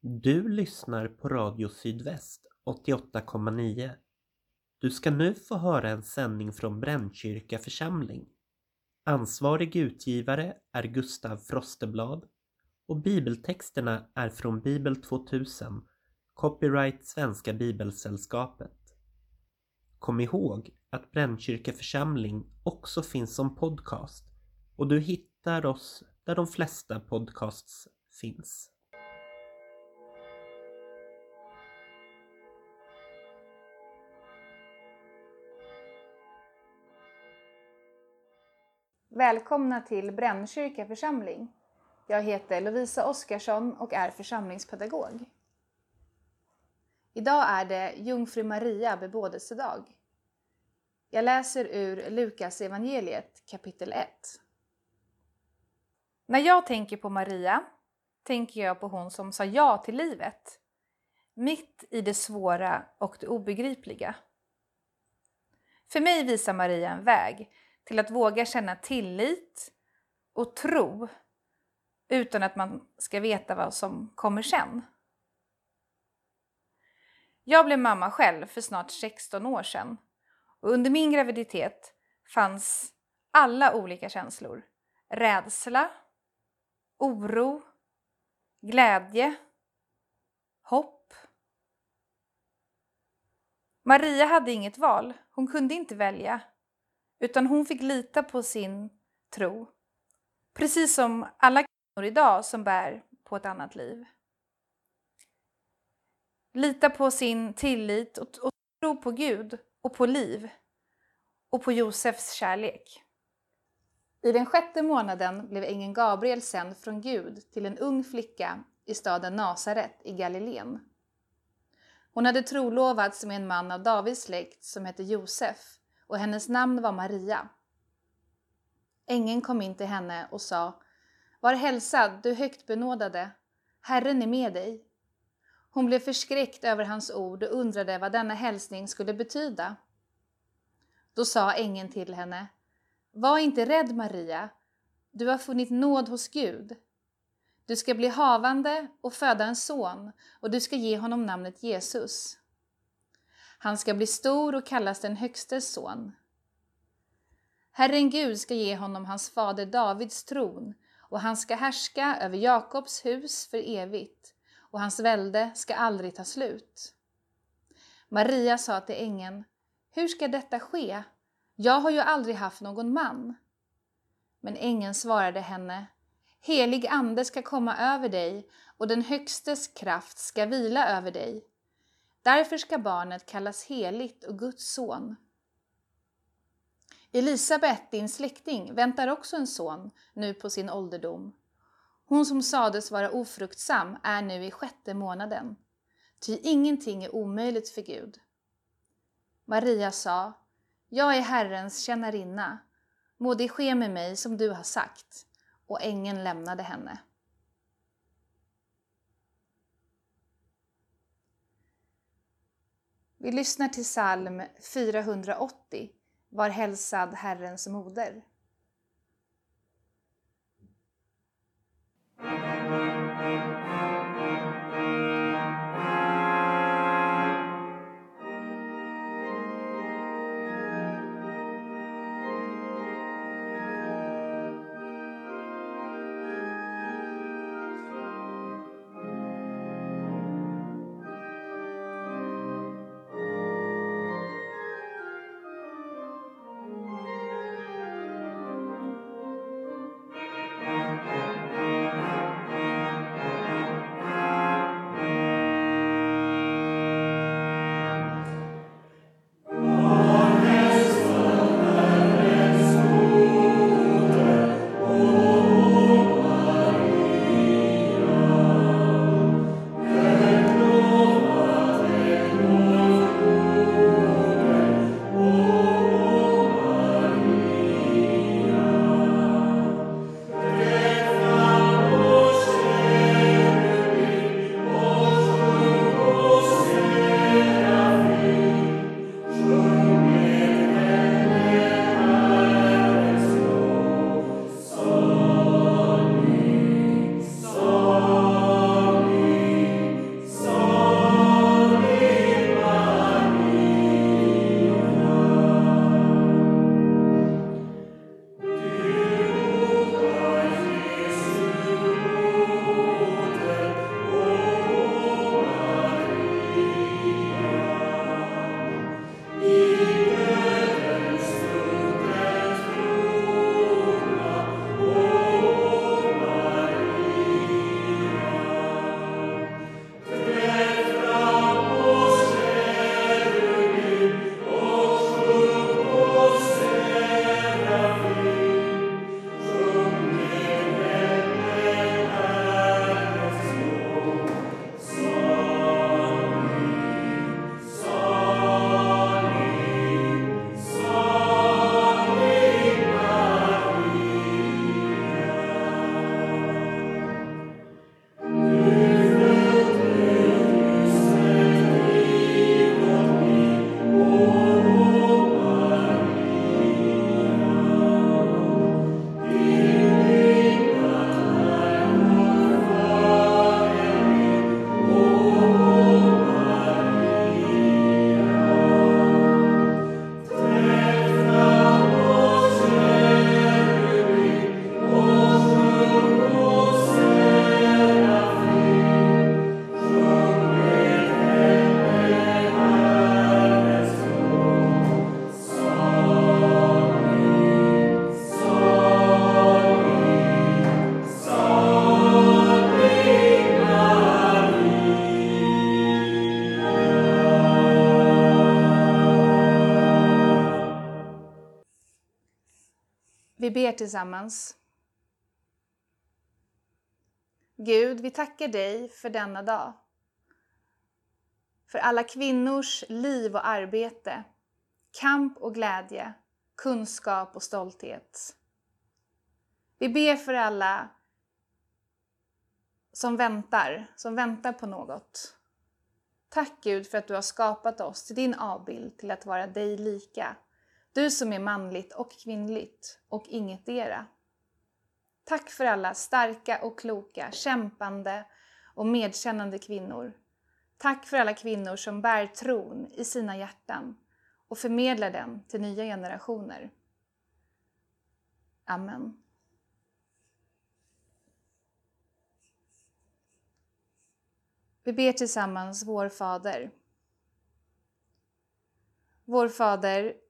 Du lyssnar på Radio Sydväst 88,9. Du ska nu få höra en sändning från Brännkyrka församling. Ansvarig utgivare är Gustav Frosteblad och bibeltexterna är från Bibel 2000, copyright Svenska Bibelsällskapet. Kom ihåg att Brännkyrka församling också finns som podcast och du hittar oss där de flesta podcasts finns. Välkomna till Brännkyrka församling. Jag heter Lovisa Oskarsson och är församlingspedagog. Idag är det Jungfru Maria bebådelsedag. Jag läser ur Lukas evangeliet kapitel 1. När jag tänker på Maria tänker jag på hon som sa ja till livet. Mitt i det svåra och det obegripliga. För mig visar Maria en väg till att våga känna tillit och tro utan att man ska veta vad som kommer sen. Jag blev mamma själv för snart 16 år sedan och under min graviditet fanns alla olika känslor. Rädsla, oro, glädje, hopp. Maria hade inget val. Hon kunde inte välja. Utan hon fick lita på sin tro. Precis som alla kvinnor idag som bär på ett annat liv. Lita på sin tillit och, och tro på Gud och på liv och på Josefs kärlek. I den sjätte månaden blev ängeln Gabriel sänd från Gud till en ung flicka i staden Nasaret i Galileen. Hon hade trolovats med en man av Davids släkt som hette Josef och hennes namn var Maria. Ängeln kom in till henne och sa Var hälsad, du högt benådade, Herren är med dig. Hon blev förskräckt över hans ord och undrade vad denna hälsning skulle betyda. Då sa ängeln till henne Var inte rädd Maria, du har funnit nåd hos Gud. Du ska bli havande och föda en son och du ska ge honom namnet Jesus. Han ska bli stor och kallas den högstes son. Herren Gud ska ge honom hans fader Davids tron och han ska härska över Jakobs hus för evigt och hans välde ska aldrig ta slut. Maria sa till ängeln, hur ska detta ske? Jag har ju aldrig haft någon man. Men ängeln svarade henne, helig ande ska komma över dig och den högstes kraft ska vila över dig. Därför ska barnet kallas heligt och Guds son. Elisabet, din släkting, väntar också en son nu på sin ålderdom. Hon som sades vara ofruktsam är nu i sjätte månaden, ty ingenting är omöjligt för Gud. Maria sa, jag är Herrens tjänarinna, må det ske med mig som du har sagt, och ängeln lämnade henne. Vi lyssnar till psalm 480, Var hälsad Herrens moder. Tillsammans. Gud, vi tackar dig för denna dag. För alla kvinnors liv och arbete, kamp och glädje, kunskap och stolthet. Vi ber för alla som väntar, som väntar på något. Tack Gud för att du har skapat oss till din avbild, till att vara dig lika. Du som är manligt och kvinnligt och ingetdera. Tack för alla starka och kloka, kämpande och medkännande kvinnor. Tack för alla kvinnor som bär tron i sina hjärtan och förmedlar den till nya generationer. Amen. Vi ber tillsammans vår Fader. Vår Fader,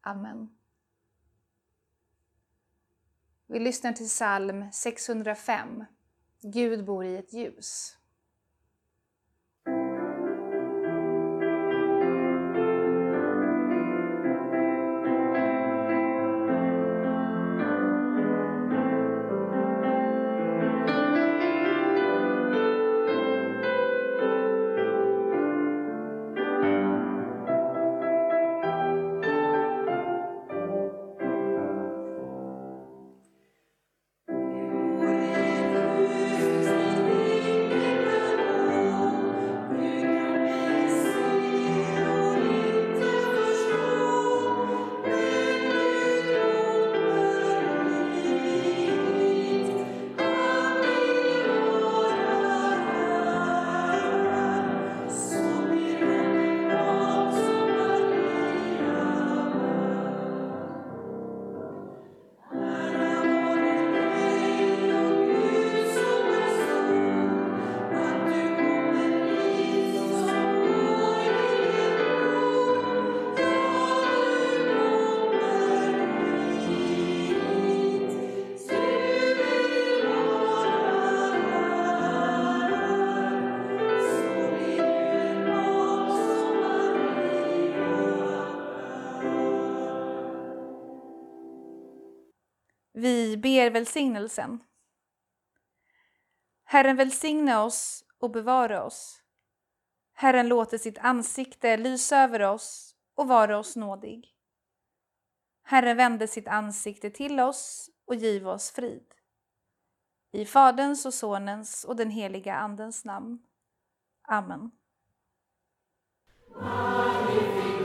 Amen. Vi lyssnar till psalm 605. Gud bor i ett ljus. Vi ber välsignelsen. Herren välsigne oss och bevara oss. Herren låter sitt ansikte lysa över oss och vara oss nådig. Herren vände sitt ansikte till oss och giv oss frid. I Faderns och Sonens och den heliga Andens namn. Amen. Amen.